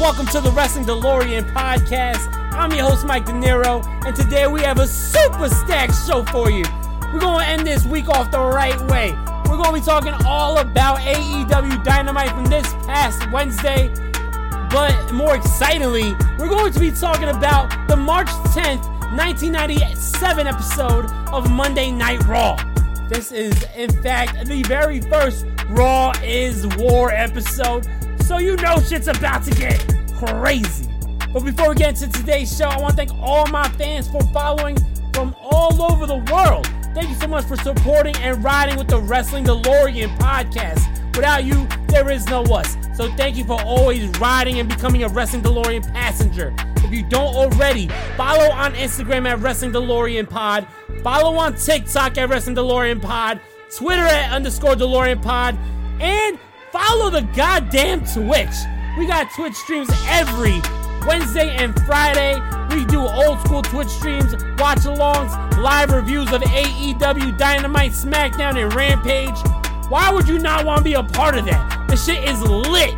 Welcome to the Wrestling DeLorean podcast. I'm your host, Mike De Niro, and today we have a super stacked show for you. We're going to end this week off the right way. We're going to be talking all about AEW Dynamite from this past Wednesday, but more excitingly, we're going to be talking about the March 10th, 1997 episode of Monday Night Raw. This is, in fact, the very first Raw is War episode, so you know shit's about to get crazy. But before we get into today's show, I want to thank all my fans for following from all over the world. Thank you so much for supporting and riding with the Wrestling DeLorean podcast. Without you, there is no us. So thank you for always riding and becoming a Wrestling DeLorean passenger. If you don't already, follow on Instagram at Wrestling DeLorean Pod, follow on TikTok at Wrestling DeLorean Pod, Twitter at underscore DeLorean Pod, and follow the goddamn Twitch. We got Twitch streams every Wednesday and Friday. We do old school Twitch streams, watch alongs, live reviews of AEW Dynamite, SmackDown, and Rampage. Why would you not want to be a part of that? The shit is lit.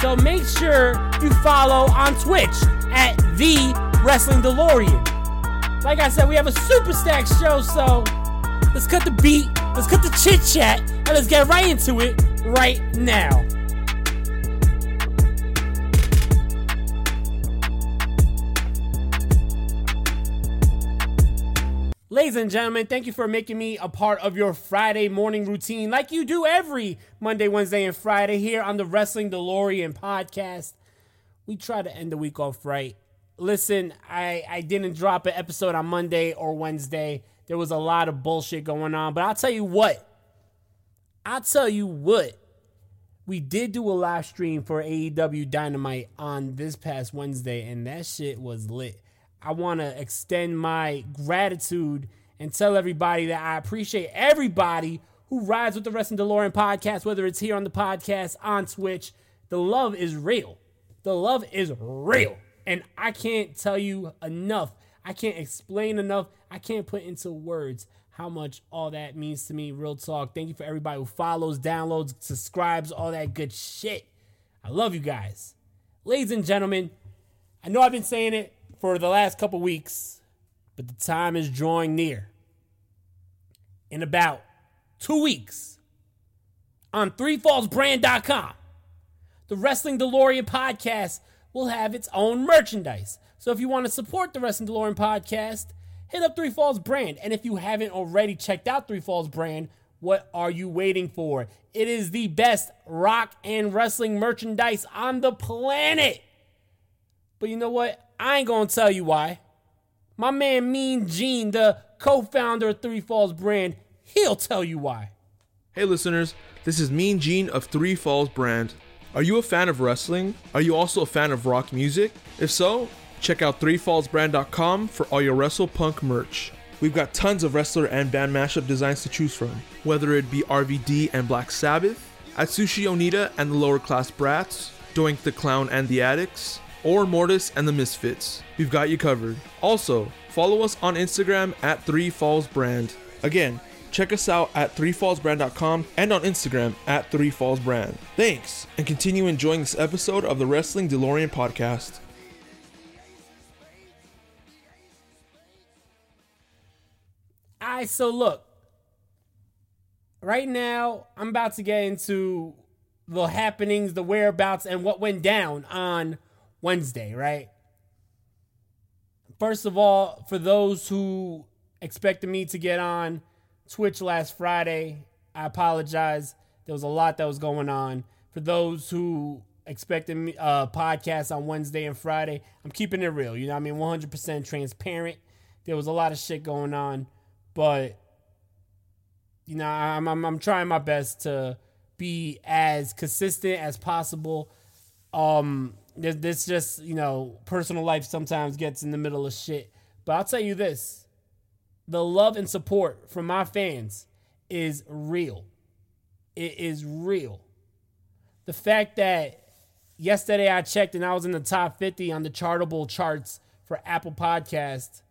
So make sure you follow on Twitch at The Wrestling DeLorean. Like I said, we have a super stack show, so let's cut the beat, let's cut the chit chat, and let's get right into it right now. Ladies and gentlemen, thank you for making me a part of your Friday morning routine like you do every Monday, Wednesday, and Friday here on the Wrestling DeLorean podcast. We try to end the week off right. Listen, I, I didn't drop an episode on Monday or Wednesday. There was a lot of bullshit going on, but I'll tell you what. I'll tell you what. We did do a live stream for AEW Dynamite on this past Wednesday, and that shit was lit. I want to extend my gratitude and tell everybody that I appreciate everybody who rides with the Wrestling DeLorean podcast, whether it's here on the podcast, on Twitch. The love is real. The love is real. And I can't tell you enough. I can't explain enough. I can't put into words how much all that means to me. Real talk. Thank you for everybody who follows, downloads, subscribes, all that good shit. I love you guys. Ladies and gentlemen, I know I've been saying it for the last couple weeks, but the time is drawing near. In about two weeks, on threefallsbrand.com, the Wrestling DeLorean podcast will have its own merchandise. So if you want to support the Wrestling DeLorean podcast, hit up Three Falls Brand. And if you haven't already checked out Three Falls Brand, what are you waiting for? It is the best rock and wrestling merchandise on the planet. But you know what? I ain't gonna tell you why. My man Mean Gene, the co founder of Three Falls Brand, he'll tell you why. Hey listeners, this is Mean Gene of Three Falls Brand. Are you a fan of wrestling? Are you also a fan of rock music? If so, check out threefallsbrand.com for all your Wrestle Punk merch. We've got tons of wrestler and band mashup designs to choose from, whether it be RVD and Black Sabbath, Atsushi Onita and the Lower Class Brats, Doink the Clown and the Adicts, or Mortis and the Misfits. We've got you covered. Also, follow us on Instagram at 3fallsbrand. Again, check us out at 3fallsbrand.com and on Instagram at 3fallsbrand. Thanks, and continue enjoying this episode of the Wrestling DeLorean podcast. I so look. Right now, I'm about to get into the happenings, the whereabouts, and what went down on Wednesday, right? First of all, for those who expected me to get on Twitch last Friday, I apologize. There was a lot that was going on. For those who expected me uh podcast on Wednesday and Friday, I'm keeping it real. You know I mean? 100% transparent. There was a lot of shit going on, but you know, I'm I'm, I'm trying my best to be as consistent as possible. Um, this, this just you know, personal life sometimes gets in the middle of shit. But I'll tell you this: the love and support from my fans is real. It is real. The fact that yesterday I checked and I was in the top 50 on the chartable charts for Apple Podcast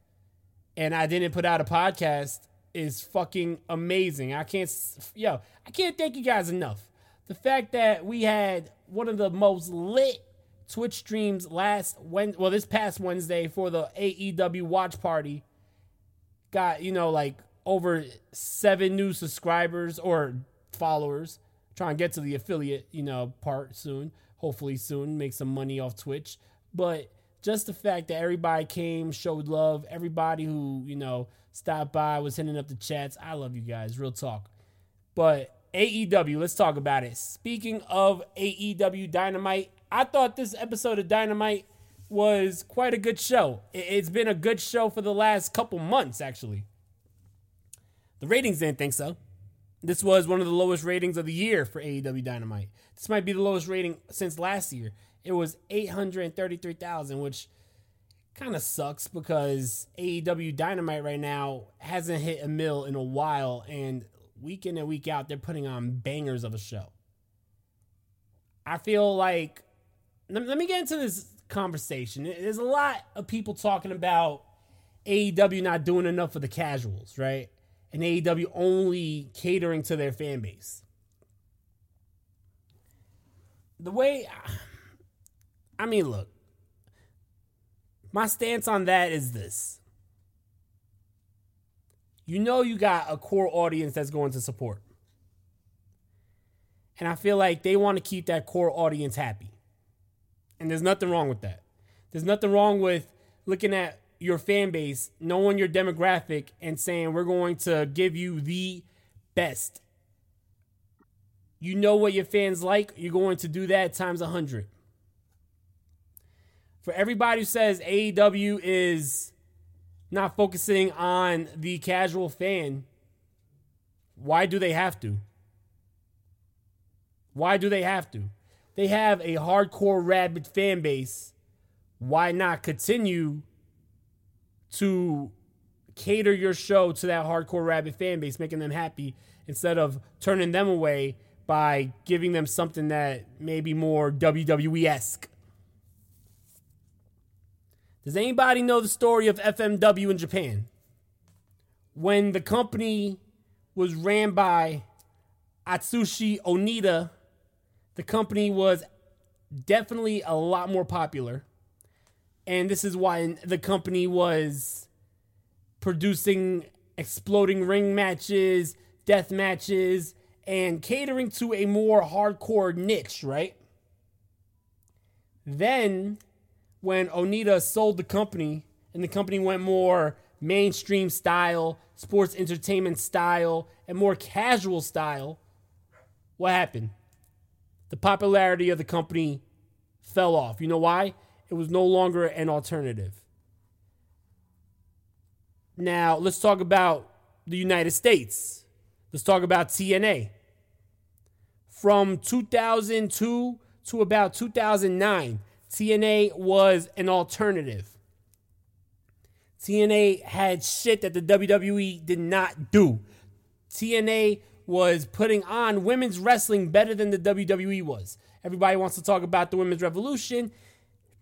and I didn't put out a podcast is fucking amazing. I can't yo, I can't thank you guys enough. The fact that we had one of the most lit Twitch streams last when well this past Wednesday for the AEW watch party got, you know, like over 7 new subscribers or followers. Trying to get to the affiliate, you know, part soon. Hopefully soon make some money off Twitch. But just the fact that everybody came, showed love, everybody who, you know, stopped by, was hitting up the chats. I love you guys, real talk. But AEW, let's talk about it. Speaking of AEW Dynamite, I thought this episode of Dynamite was quite a good show. It's been a good show for the last couple months, actually. The ratings didn't think so. This was one of the lowest ratings of the year for AEW Dynamite. This might be the lowest rating since last year. It was 833,000, which kind of sucks because AEW Dynamite right now hasn't hit a mill in a while, and week in and week out, they're putting on bangers of a show. I feel like, let, me get into this conversation. There's a lot of people talking about AEW not doing enough for the casuals, right? And AEW only catering to their fan base. The way, mean, look, my stance on that is this. You know, you got a core audience that's going to support. And I feel like they want to keep that core audience happy. And there's nothing wrong with that. There's nothing wrong with looking at your fan base, knowing your demographic, and saying, we're going to give you the best. You know what your fans like, you're going to do that times 100 for everybody who says AEW is not focusing on the casual fan, why do they have to? Why do they have to? They have a hardcore rabid fan base. Why not continue to cater your show to that hardcore rabid fan base, making them happy instead of turning them away by giving them something that may be more WWE esque? Does anybody know the story of FMW in Japan? When the company was ran by Atsushi Onita, the company was definitely a lot more popular. And this is why the company was producing exploding ring matches, death matches, and catering to a more hardcore niche, right? Then when Onita sold the company and the company went more mainstream style, sports entertainment style, and more casual style, what happened? The popularity of the company fell off. You know why? It was no longer an alternative. Now, let's talk about the United States. Let's talk about TNA. From 2002 to about 2009, TNA was an alternative. TNA had shit that the WWE did not do. TNA was putting on women's wrestling better than the WWE was. Everybody wants to talk about the women's revolution.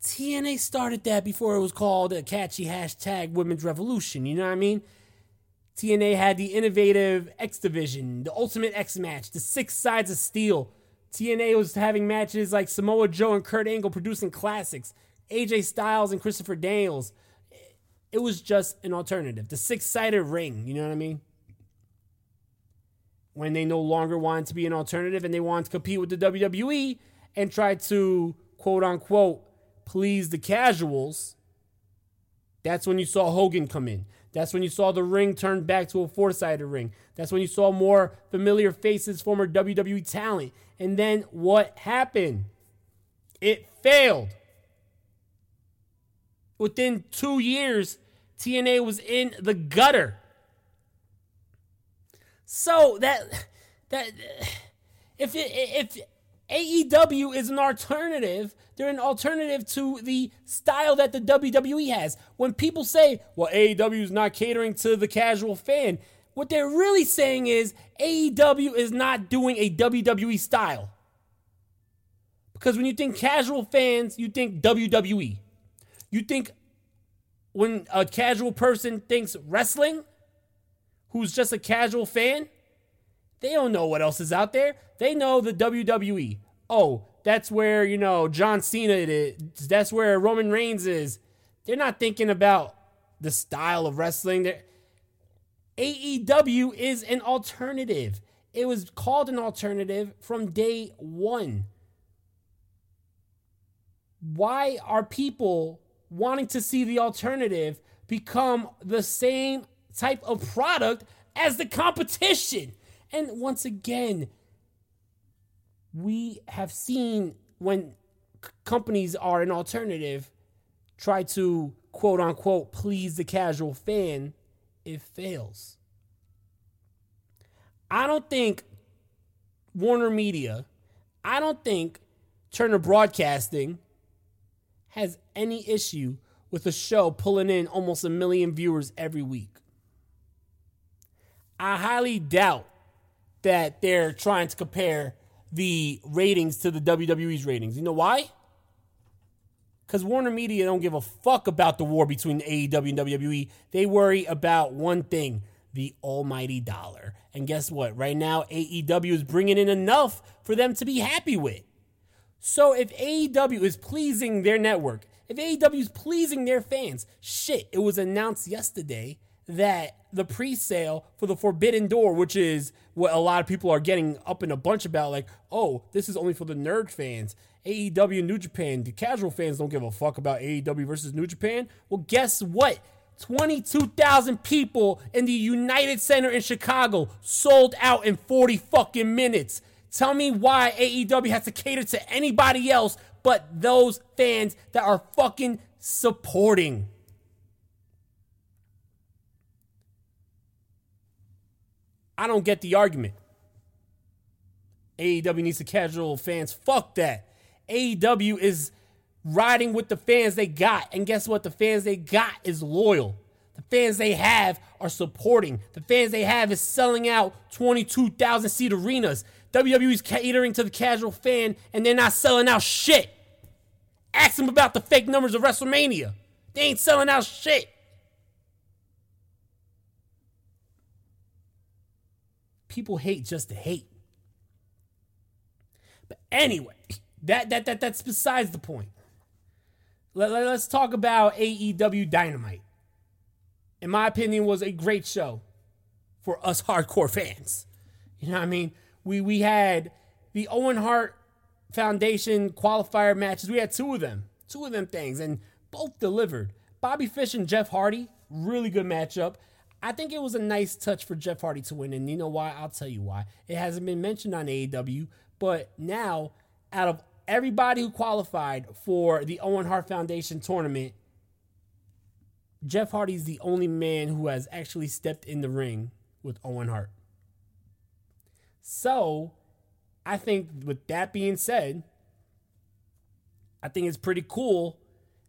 TNA started that before it was called a catchy hashtag women's revolution. You know what I mean? TNA had the innovative X Division, the Ultimate X Match, the Six Sides of Steel, TNA was having matches like Samoa Joe and Kurt Angle producing classics, AJ Styles and Christopher Daniels. It was just an alternative. The six sided ring, you know what I mean? when they no longer wanted to be an alternative and they wanted to compete with the WWE and try to quote unquote please the casuals. That's when you saw Hogan come in. That's when you saw the ring turn back to a four sided ring. That's when you saw more familiar faces, former WWE talent. And then what happened? It failed. Within two years, TNA was in the gutter. So that that if it, if AEW is an alternative, they're an alternative to the style that the WWE has. When people say, "Well, AEW is not catering to the casual fan," what they're really saying is AEW is not doing a WWE style. Because when you think casual fans, you think WWE. You think when a casual person thinks wrestling, who's just a casual fan, they don't know what else is out there. They know the WWE. Oh, that's where, you know, John Cena is. That's where Roman Reigns is. They're not thinking about the style of wrestling. They're, AEW is an alternative. It was called an alternative from day one. Why are people wanting to see the alternative become the same type of product as the competition. And once again, we have seen when c- companies are an alternative try to quote unquote please the casual fan, it fails. I don't think Warner Media, I don't think Turner Broadcasting has any issue with a show pulling in almost a million viewers every week. I highly doubt that they're trying to compare the ratings to the WWE's ratings. You know why? Because Warner Media don't give a fuck about the war between AEW and WWE. They worry about one thing the almighty dollar. And guess what? Right now, AEW is bringing in enough for them to be happy with. So if AEW is pleasing their network, if AEW is pleasing their fans, shit, it was announced yesterday that the pre-sale for the Forbidden Door, which is what a lot of people are getting up in a bunch about, like, oh, this is only for the nerd fans. AEW New Japan, the casual fans don't give a fuck about AEW versus New Japan. Well, guess what? 22,000 people in the United Center in Chicago sold out in 40 fucking minutes. Tell me why AEW has to cater to anybody else but those fans that are fucking supporting. I don't get the argument. AEW needs the casual fans. Fuck that. AEW is riding with the fans they got. And guess what? The fans they got is loyal. The fans they have are supporting. The fans they have is selling out 22,000 seat arenas. WWE's catering to the casual fan and they're not selling out shit. Ask them about the fake numbers of WrestleMania. They ain't selling out shit. People hate just to hate. But anyway, that that that that's besides the point. Let, let, let's talk about AEW Dynamite. In my opinion, was a great show for us hardcore fans. You know what I mean? We we had the Owen Hart Foundation qualifier matches. We had two of them, two of them things, and both delivered. Bobby Fish and Jeff Hardy, really good matchup. I think it was a nice touch for Jeff Hardy to win, and you know why? I'll tell you why. It hasn't been mentioned on AEW, but now, out of everybody who qualified for the Owen Hart Foundation tournament, Jeff Hardy's the only man who has actually stepped in the ring with Owen Hart. So, I think with that being said, I think it's pretty cool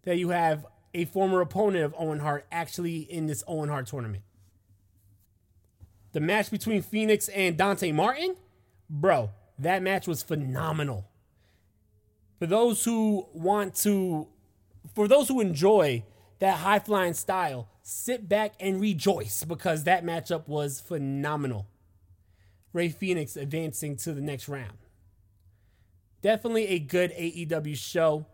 that you have a former opponent of Owen Hart actually in this Owen Hart tournament. The match between Fénix and Dante Martin, bro, that match was phenomenal. For those who want to, for those who enjoy that high flying style, sit back and rejoice because that matchup was phenomenal. Rey Fénix advancing to the next round. Definitely a good AEW show.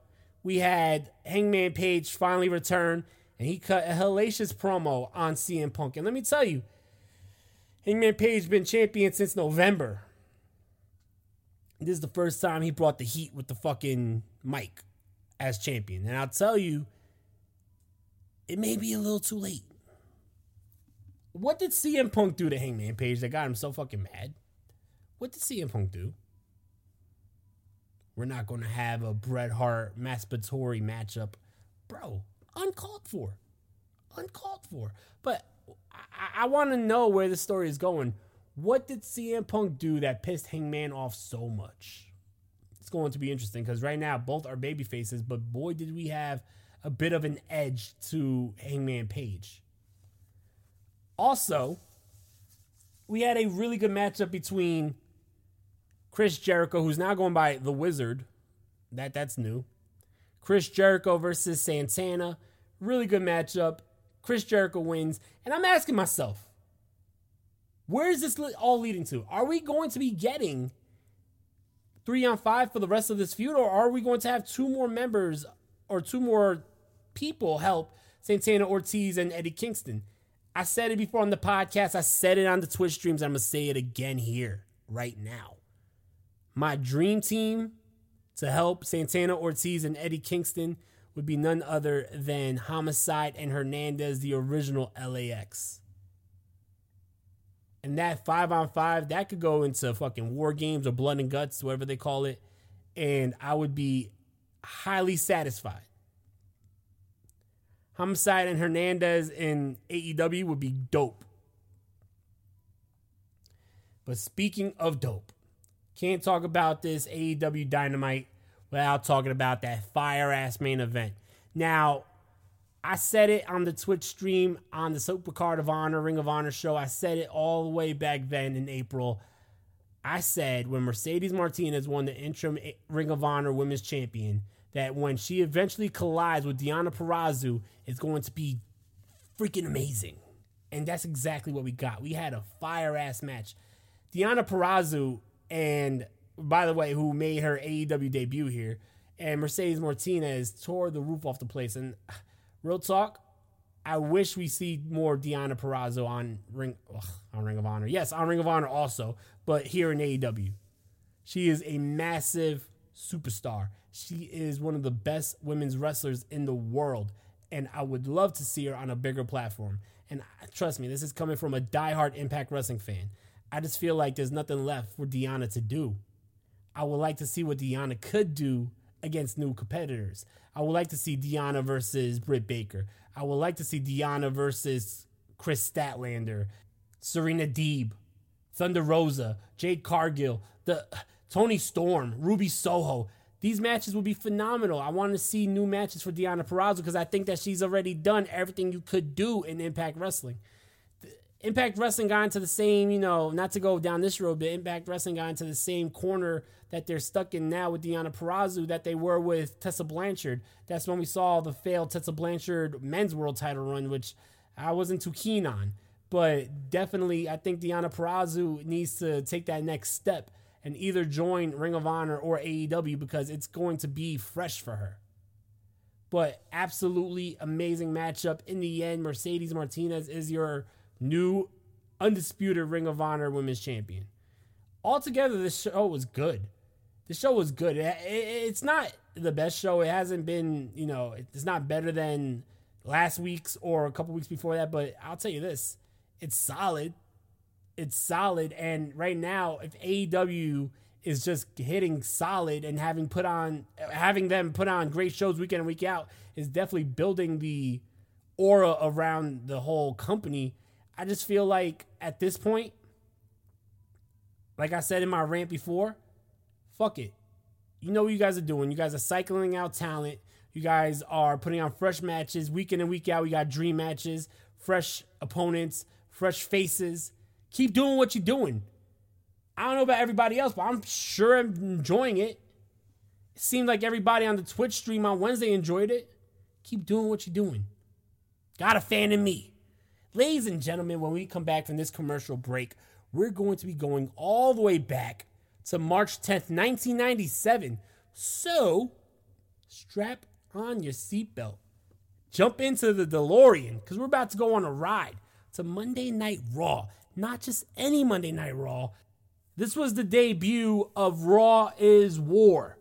We had Hangman Page finally return, and he cut a hellacious promo on CM Punk. And let me tell you, Hangman Page been champion since November. This is the first time he brought the heat with the fucking mic as champion. And I'll tell you, it may be a little too late. What did CM Punk do to Hangman Page that got him so fucking mad? What did CM Punk do? We're not going to have a Bret Hart masturbatory matchup. Bro, uncalled for. Uncalled for. But I, I want to know where the story is going. What did CM Punk do that pissed Hangman off so much? It's going to be interesting because right now both are baby faces, but boy, did we have a bit of an edge to Hangman Page. Also, we had a really good matchup between Chris Jericho, who's now going by the Wizard. That that's new. Chris Jericho versus Santana. Really good matchup. Chris Jericho wins. And I'm asking myself, where is this all leading to? Are we going to be getting three on five for the rest of this feud, or are we going to have two more members or two more people help Santana Ortiz and Eddie Kingston? I said it before on the podcast. I said it on the Twitch streams. I'm to say it again here right now. My dream team to help Santana Ortiz and Eddie Kingston would be none other than Homicide and Hernandez, the original LAX. And that five on five, that could go into fucking war games or blood and guts, whatever they call it. And I would be highly satisfied. Homicide and Hernandez in AEW would be dope. But speaking of dope, can't talk about this AEW Dynamite without talking about that fire ass main event. Now, I said it on the Twitch stream on the Supercard of Honor, Ring of Honor show. I said it all the way back then in April. I said when Mercedes Martinez won the interim Ring of Honor Women's Champion, that when she eventually collides with Deonna Purrazzo, it's going to be freaking amazing. And that's exactly what we got. We had a fire ass match. Deonna Purrazzo and by the way, who made her AEW debut here, and Mercedes Martinez tore the roof off the place. And real talk, I wish we see more Deonna Purrazzo on Ring ugh, on Ring of Honor. Yes, on Ring of Honor also, but here in AEW. She is a massive superstar. She is one of the best women's wrestlers in the world, and I would love to see her on a bigger platform. And uh, trust me, this is coming from a diehard Impact Wrestling fan. I just feel like there's nothing left for Deonna to do. I would like to see what Deonna could do against new competitors. I would like to see Deonna versus Britt Baker. I would like to see Deonna versus Kris Statlander, Serena Deeb, Thunder Rosa, Jade Cargill, the Toni Storm, Ruby Soho. These matches would be phenomenal. I want to see new matches for Deonna Purrazzo because I think that she's already done everything you could do in Impact Wrestling. Impact Wrestling got into the same, you know, not to go down this road, but Impact Wrestling got into the same corner that they're stuck in now with Deonna Purrazzo that they were with Tessa Blanchard. That's when we saw the failed Tessa Blanchard men's world title run, which I wasn't too keen on. But definitely, I think Deonna Purrazzo needs to take that next step and either join Ring of Honor or AEW because it's going to be fresh for her. But absolutely amazing matchup. In the end, Mercedes Martinez is your new undisputed Ring of Honor Women's Champion. Altogether, this show was good. The show was good. it's not the best show. It hasn't been, you know, it's not better than last week's or a couple weeks before that. But I'll tell you this: it's solid. It's solid. And right now, if AEW is just hitting solid and having put on, having them put on great shows week in and week out, is definitely building the aura around the whole company I just feel like at this point, like I said in my rant before, fuck it. You know what you guys are doing. You guys are cycling out talent. You guys are putting on fresh matches week in and week out. We got dream matches, fresh opponents, fresh faces. Keep doing what you're doing. I don't know about everybody else, but I'm sure I'm enjoying it. It seemed like everybody on the Twitch stream on Wednesday enjoyed it. Keep doing what you're doing. Got a fan in me. Ladies and gentlemen, when we come back from this commercial break, we're going to be going all the way back to March 10th, 1997. So, strap on your seatbelt. Jump into the DeLorean because we're about to go on a ride to Monday Night Raw not just any Monday Night Raw. This was the debut of Raw is War,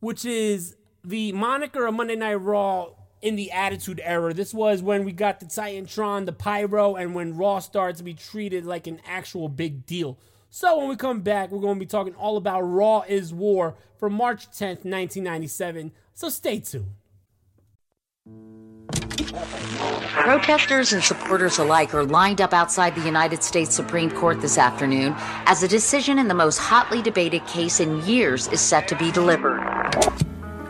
which is the moniker of Monday Night Raw in the Attitude Era. This was when we got the Titantron, the Pyro, and when Raw started to be treated like an actual big deal. So when we come back, we're going to be talking all about Raw is War for March 10th, 1997. So stay tuned. Protesters and supporters alike are lined up outside the United States Supreme Court this afternoon as a decision in the most hotly debated case in years is set to be delivered.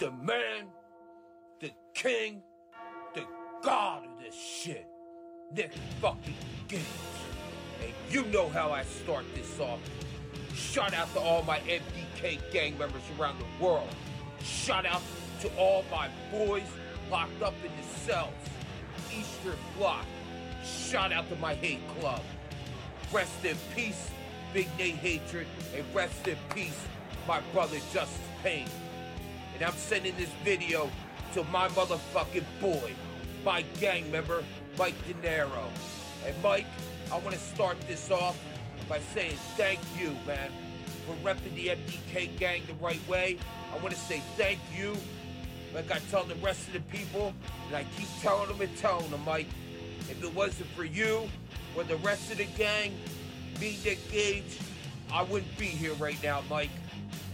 The man, the king, the god of this shit. Nick fucking Gage. And you know how I start this off. Shout out to all my MDK gang members around the world. Shout out to all my boys locked up in the cells. Eastern Block. Shout out to my hate club. Rest in peace, Big Nate Hatred, and rest in peace, my brother Justice Payne. And I'm sending this video to my motherfucking boy, my gang member, Mike De Niro. And Mike, I want to start this off by saying thank you, man, for repping the MDK gang the right way. I want to say thank you, like I tell the rest of the people, and I keep telling them and telling them, Mike, if it wasn't for you or the rest of the gang, me, Nick Gage, I wouldn't be here right now, Mike.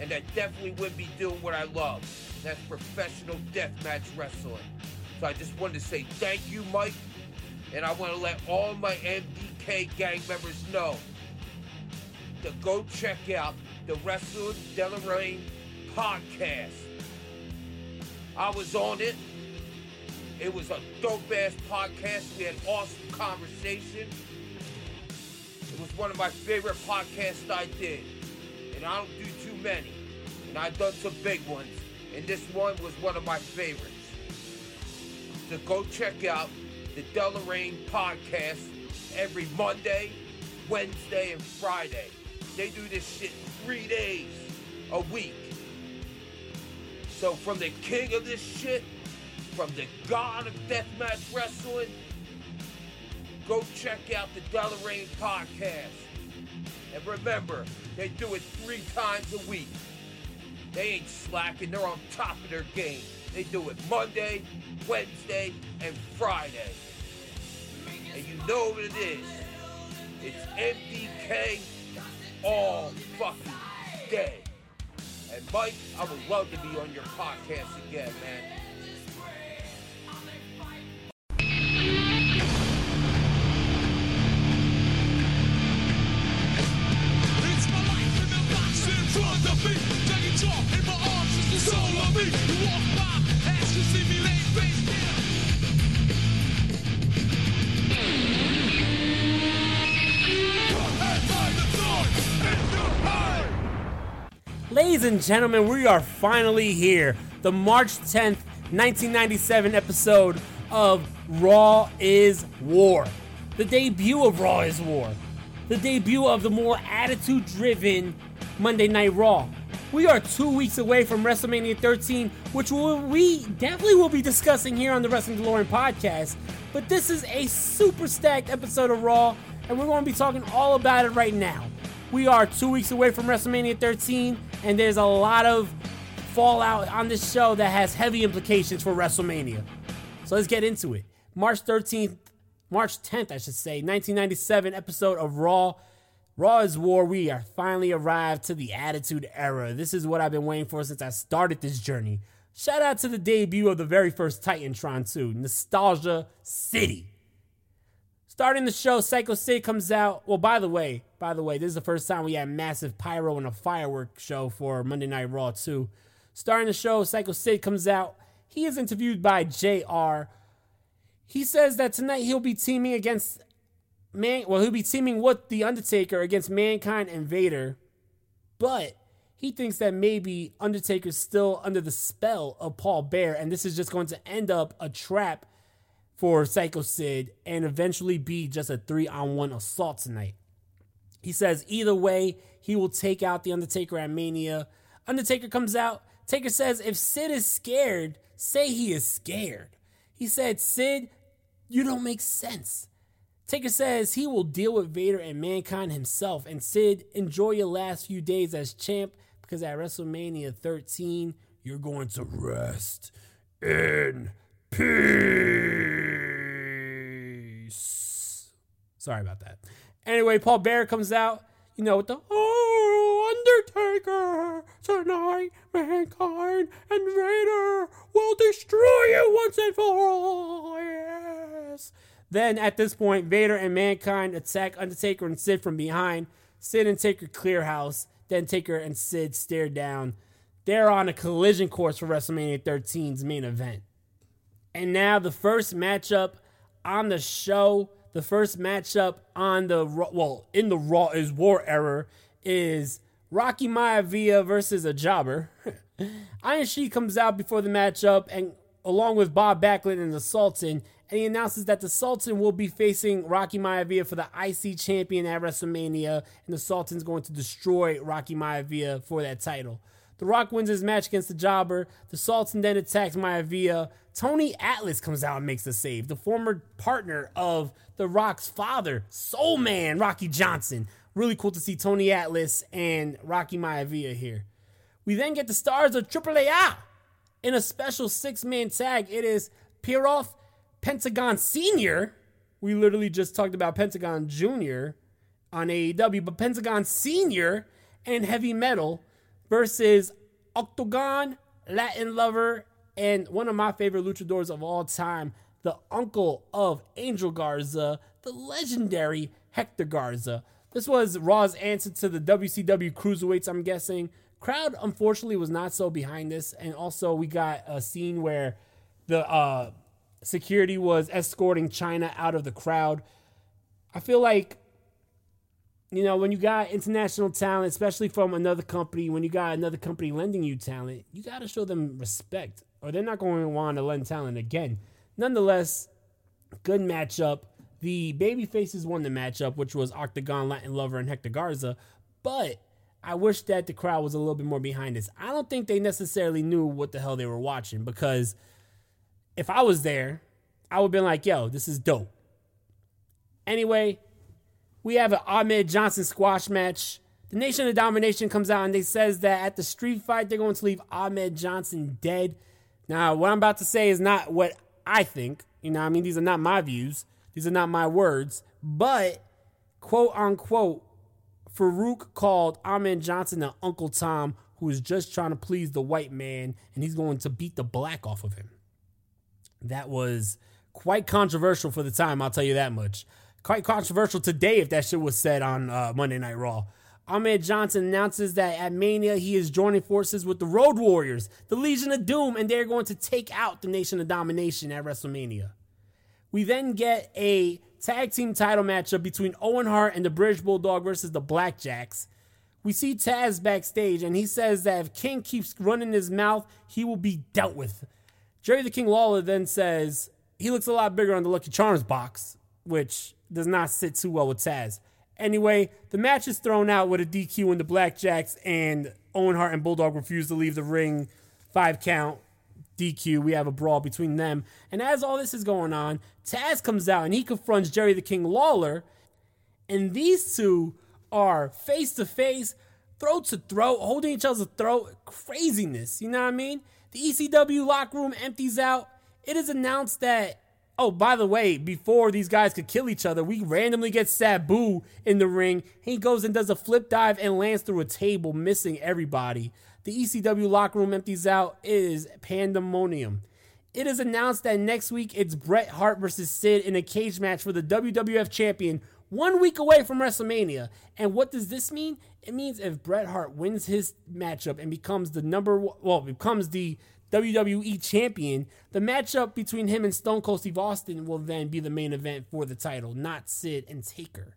And I definitely wouldn't be doing what I love. That's professional deathmatch wrestling. So I just wanted to say thank you, Mike. And I want to let all my MDK gang members know to go check out the Wrestling DeLorean podcast. I was on it. It was a dope ass podcast. We had awesome conversation. It was one of my favorite podcasts I did. And I don't do many. And I've done some big ones. And this one was one of my favorites. So go check out the DeLorean podcast every Monday, Wednesday, and Friday. They do this shit three days a week. So from the king of this shit, from the god of deathmatch wrestling, go check out the DeLorean podcast. And remember, they do it three times a week. They ain't slacking, they're on top of their game. They do it Monday, Wednesday, and Friday. And you know what it is. It's MDK all fucking day. And Mike, I would love to be on your podcast again, man. Gentlemen, we are finally here. The March 10th, 1997 episode of Raw is War. The debut of Raw is War. The debut of the more attitude driven Monday Night Raw. We are two weeks away from WrestleMania 13, which we definitely will be discussing here on the Wrestling DeLorean podcast. But this is a super stacked episode of Raw, and we're going to be talking all about it right now. We are two weeks away from WrestleMania 13, and there's a lot of fallout on this show that has heavy implications for WrestleMania. So let's get into it. March 13th, March 10th, I should say, 1997 episode of Raw Raw is War. We are finally arrived to the Attitude Era. This is what I've been waiting for since I started this journey. Shout out to the debut of the very first Titantron 2, Nostalgia City. Starting the show, Psycho Sid comes out. Well, by the way, by the way, this is the first time we had massive pyro and a firework show for Monday Night Raw 2. Starting the show, Psycho Sid comes out. He is interviewed by JR. He says that tonight he'll be teaming against man, well, he'll be teaming with the Undertaker against Mankind and Vader, but he thinks that maybe Undertaker's still under the spell of Paul Bear, and this is just going to end up a trap for Psycho Sid and eventually be just a three on one assault tonight. He says either way, he will take out the Undertaker at Mania. Undertaker comes out. Taker says if Sid is scared, say he is scared. He said, Sid, you don't make sense. Taker says he will deal with Vader and Mankind himself. And Sid, enjoy your last few days as champ because at WrestleMania 13, you're going to rest in peace. Sorry about that. Anyway, Paul Bearer comes out, you know, with the Oh, Undertaker, tonight, Mankind and Vader will destroy you once and for all. Yes. Then at this point, Vader and Mankind attack Undertaker and Sid from behind. Sid and Taker clear house. Then Taker and Sid stare down. They're on a collision course for WrestleMania 13's main event. And now the first matchup on the show, the first matchup on the well in the Raw is War Error is Rocky Maivia versus a jobber. Iron Sheik comes out before the matchup and along with Bob Backlund and the Sultan and he announces that the Sultan will be facing Rocky Maivia for the IC champion at WrestleMania, and the Sultan's going to destroy Rocky Maivia for that title. The Rock wins his match against the Jobber. The Sultan then attacks Maivia. Tony Atlas comes out and makes the save. The former partner of The Rock's father, Soul Man, Rocky Johnson. Really cool to see Tony Atlas and Rocky Maivia here. We then get the stars of AAA in a special six man tag. It is Pierroth Pentagon Senior. We literally just talked about Pentagon Junior on AEW, but Pentagon Senior and Heavy Metal versus Octagon, Latin Lover, and one of my favorite luchadors of all time, the uncle of Angel Garza, the legendary Hector Garza. This was Raw's answer to the WCW Cruiserweights, I'm guessing. Crowd, unfortunately, was not so behind this. And also, we got a scene where the uh, security was escorting Chyna out of the crowd. I feel like, you know, when you got international talent, especially from another company, when you got another company lending you talent, you got to show them respect or they're not going to want to lend talent again. Nonetheless, good matchup. The baby faces won the matchup, which was Octagon, Latin Lover, and Hector Garza. But I wish that the crowd was a little bit more behind this. I don't think they necessarily knew what the hell they were watching because if I was there, I would have been like, yo, this is dope. Anyway, we have an Ahmed Johnson squash match. The Nation of Domination comes out and they says that at the street fight, they're going to leave Ahmed Johnson dead. Now, what I'm about to say is not what I think. You know, I mean, these are not my views. These are not my words. But, quote unquote, Farouk called Ahmed Johnson an Uncle Tom who is just trying to please the white man and he's going to beat the black off of him. That was quite controversial for the time, I'll tell you that much. Quite controversial today if that shit was said on uh, Monday Night Raw. Ahmed Johnson announces that at Mania he is joining forces with the Road Warriors, the Legion of Doom, and they're going to take out the Nation of Domination at WrestleMania. We then get a tag team title matchup between Owen Hart and the British Bulldog versus the Blackjacks. We see Taz backstage, and he says that if King keeps running his mouth, he will be dealt with. Jerry the King Lawler then says he looks a lot bigger on the Lucky Charms box, which does not sit too well with Taz. Anyway, the match is thrown out with a DQ when the Blackjacks and Owen Hart and Bulldog refuse to leave the ring. Five count, DQ. We have a brawl between them. And as all this is going on, Taz comes out and he confronts Jerry the King Lawler. And these two are face to face, throat to throat, holding each other's throat. Craziness. You know what I mean? The ECW locker room empties out. It is announced that Oh, by the way, before these guys could kill each other, we randomly get Sabu in the ring. He goes and does a flip dive and lands through a table, missing everybody. The ECW locker room empties out. It is pandemonium. It is announced that next week it's Bret Hart versus Sid in a cage match for the WWF champion, one week away from WrestleMania. And what does this mean? It means if Bret Hart wins his matchup and becomes the number well, becomes the WWE champion, the matchup between him and Stone Cold Steve Austin will then be the main event for the title, not Sid and Taker.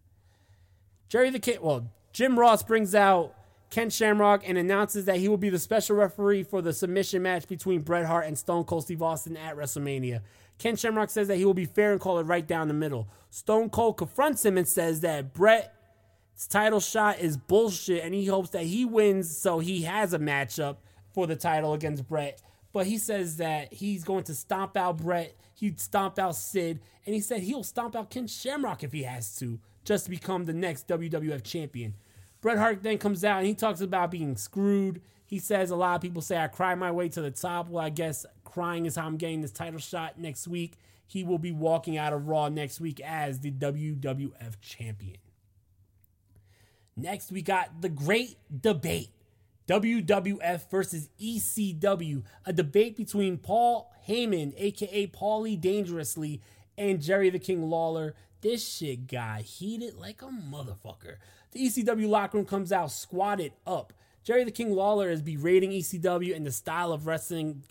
Jerry the King, well, Jim Ross brings out Ken Shamrock and announces that he will be the special referee for the submission match between Bret Hart and Stone Cold Steve Austin at WrestleMania. Ken Shamrock says that he will be fair and call it right down the middle. Stone Cold confronts him and says that Bret's title shot is bullshit and he hopes that he wins so he has a matchup for the title against Bret but he says that he's going to stomp out Bret. He'd stomp out Sid, and he said he'll stomp out Ken Shamrock if he has to, just to become the next WWF champion. Bret Hart then comes out and he talks about being screwed. He says a lot of people say I cry my way to the top. Well, I guess crying is how I'm getting this title shot next week. He will be walking out of Raw next week as the WWF champion. Next, we got the great debate. WWF versus ECW, a debate between Paul Heyman, aka Paulie Dangerously, and Jerry the King Lawler. This shit got heated like a motherfucker. The ECW locker room comes out squatted up. Jerry the King Lawler is berating ECW and the style of wrestling.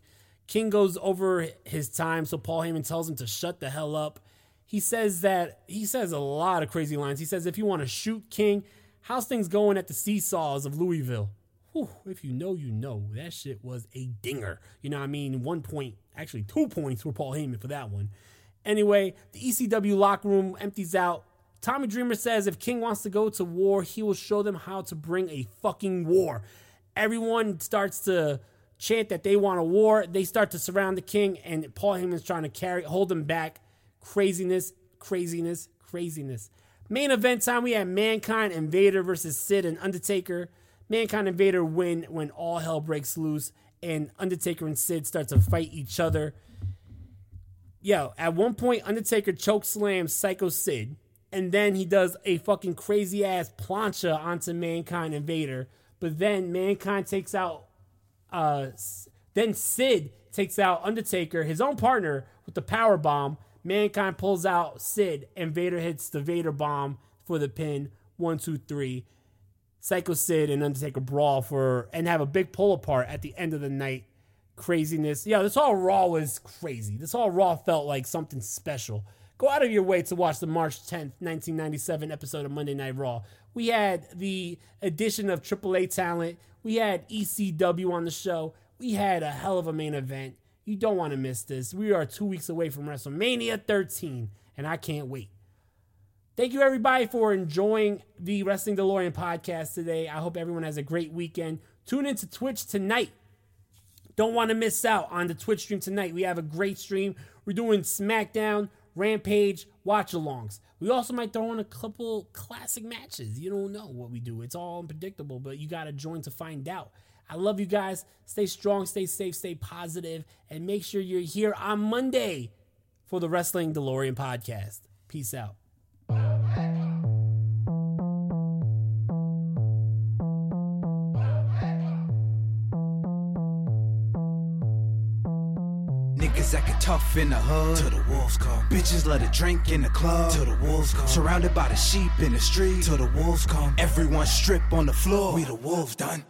King goes over his time, so Paul Heyman tells him to shut the hell up. He says that he says a lot of crazy lines. He says, if you want to shoot King, how's things going at the seesaws of Louisville? Whew, if you know, you know. That shit was a dinger. You know I mean? One point, actually two points for Paul Heyman for that one. Anyway, the ECW locker room empties out. Tommy Dreamer says if King wants to go to war, he will show them how to bring a fucking war. Everyone starts to chant that they want a war. They start to surround the king, and Paul Heyman's trying to carry, hold him back. Craziness, craziness, craziness. Main event time, we had Mankind and Vader versus Sid and Undertaker. Mankind and Vader win when all hell breaks loose and Undertaker and Sid start to fight each other. Yo, at one point, Undertaker choke slams Psycho Sid, and then he does a fucking crazy ass plancha onto Mankind and Vader. But then Mankind takes out, uh, then Sid takes out Undertaker, his own partner, with the power bomb. Mankind pulls out Sid, and Vader hits the Vader bomb for the pin. One, two, three. Psycho Sid and Undertaker brawl for and have a big pull apart at the end of the night. Craziness. Yeah, this all Raw was crazy. This all Raw felt like something special. Go out of your way to watch the March 10th, 1997 episode of Monday Night Raw. We had the addition of AAA talent. We had ECW on the show. We had a hell of a main event. You don't want to miss this. We are two weeks away from WrestleMania 13, and I can't wait. Thank you, everybody, for enjoying the Wrestling DeLorean podcast today. I hope everyone has a great weekend. Tune into Twitch tonight. Don't want to miss out on the Twitch stream tonight. We have a great stream. We're doing SmackDown, Rampage, watch alongs. We also might throw in a couple classic matches. You don't know what we do, it's all unpredictable, but you got to join to find out. I love you guys. Stay strong, stay safe, stay positive, and make sure you're here on Monday for the Wrestling DeLorean podcast. Peace out. Niggas acting tough in the hood. Till the wolves come. Bitches let it drink in the club. Till the wolves come. Surrounded by the sheep in the street. Till the wolves come. Everyone strip on the floor. We the wolves done.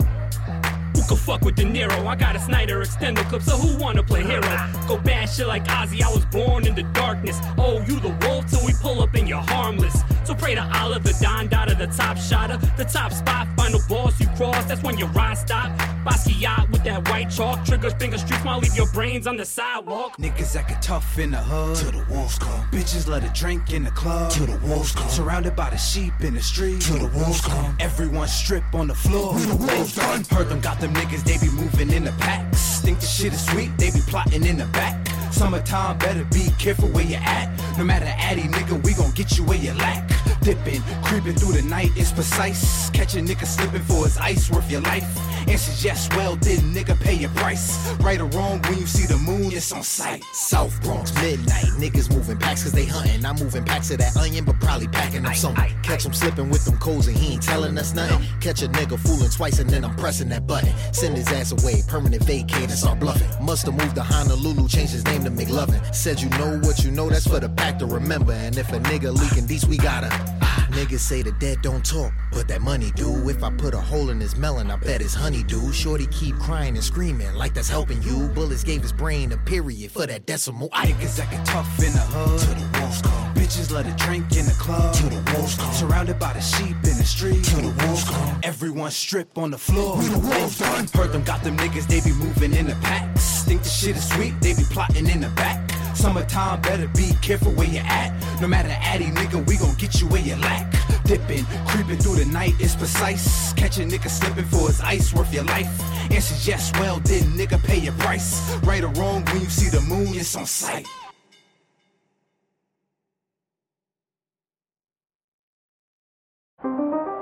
Who could fuck with De Niro? I got a Snyder extender clip, so who wanna play hero? Go bad shit like Ozzy, I was born in the darkness. Oh, you the wolf till we pull up and you're harmless. So pray to Allah, the Don Dada, the top shotter, the top spot, final the boss you cross, that's when your ride stop. Basquiat with that white chalk, triggers finger streaks might leave your brains on the sidewalk. Niggas acting tough in the hood. Till the wolves come. Bitches let a drink in the club. Till the wolves come. Surrounded by the sheep in the street. Till the wolves come. Everyone strip on the floor. Till the wolves done. Heard them got them niggas, they be moving in the packs. Think the shit is sweet, they be plotting in the back. Summertime, better be careful where you at. No matter addy, nigga, we gon' get you where you lack. Dipping, creeping through the night is precise. Catch a nigga slipping for his ice worth your life. Answers yes, well, did nigga pay your price? Right or wrong, when you see the moon, it's on sight. South Bronx, midnight. Niggas moving packs cause they hunting. I'm moving packs of that onion, but probably packing up something. Catch him slipping with them codes and he ain't telling us nothing. Catch a nigga fooling twice and then I'm pressing that button. Send his ass away, permanent vacate and start bluffing. Musta moved to Honolulu, changed his name to McLovin. Said you know what you know, that's for the pack to remember. And if a nigga leaking these, we gotta. Niggas say the dead don't talk, but that money do. If I put a hole in his melon, I bet his honey do. Shorty keep crying and screaming like that's helping you. Bullets gave his brain a period for that decimal. I Niggas acting tough in the hood. Till the wolves come. Bitches let a drink in the club. Till the wolves come. Surrounded by the sheep in the street. Till the wolves come. Everyone strip on the floor. We the wolves done. Heard them got them niggas, they be moving in the packs. Think the shit is sweet, they be plotting in the back. Summertime, better be careful where you at. No matter addy, nigga, we gon' get you where you lack. Dipping, creeping through the night is precise. Catch a nigga slipping for his ice worth your life. Answers yes, well, did nigga pay your price? Right or wrong, when you see the moon, it's on sight.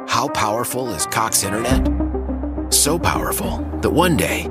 How powerful is Cox Internet? So powerful that one day,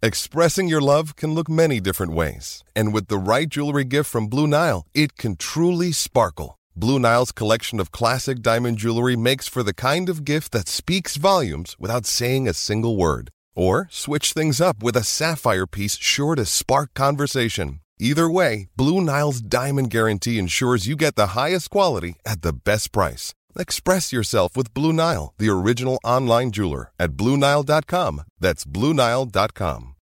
Expressing your love can look many different ways, and with the right jewelry gift from Blue Nile, it can truly sparkle. Blue Nile's collection of classic diamond jewelry makes for the kind of gift that speaks volumes without saying a single word. Or switch things up with a sapphire piece sure to spark conversation. Either way, Blue Nile's diamond guarantee ensures you get the highest quality at the best price. Express yourself with Blue Nile, the original online jeweler at BlueNile.com. That's BlueNile.com.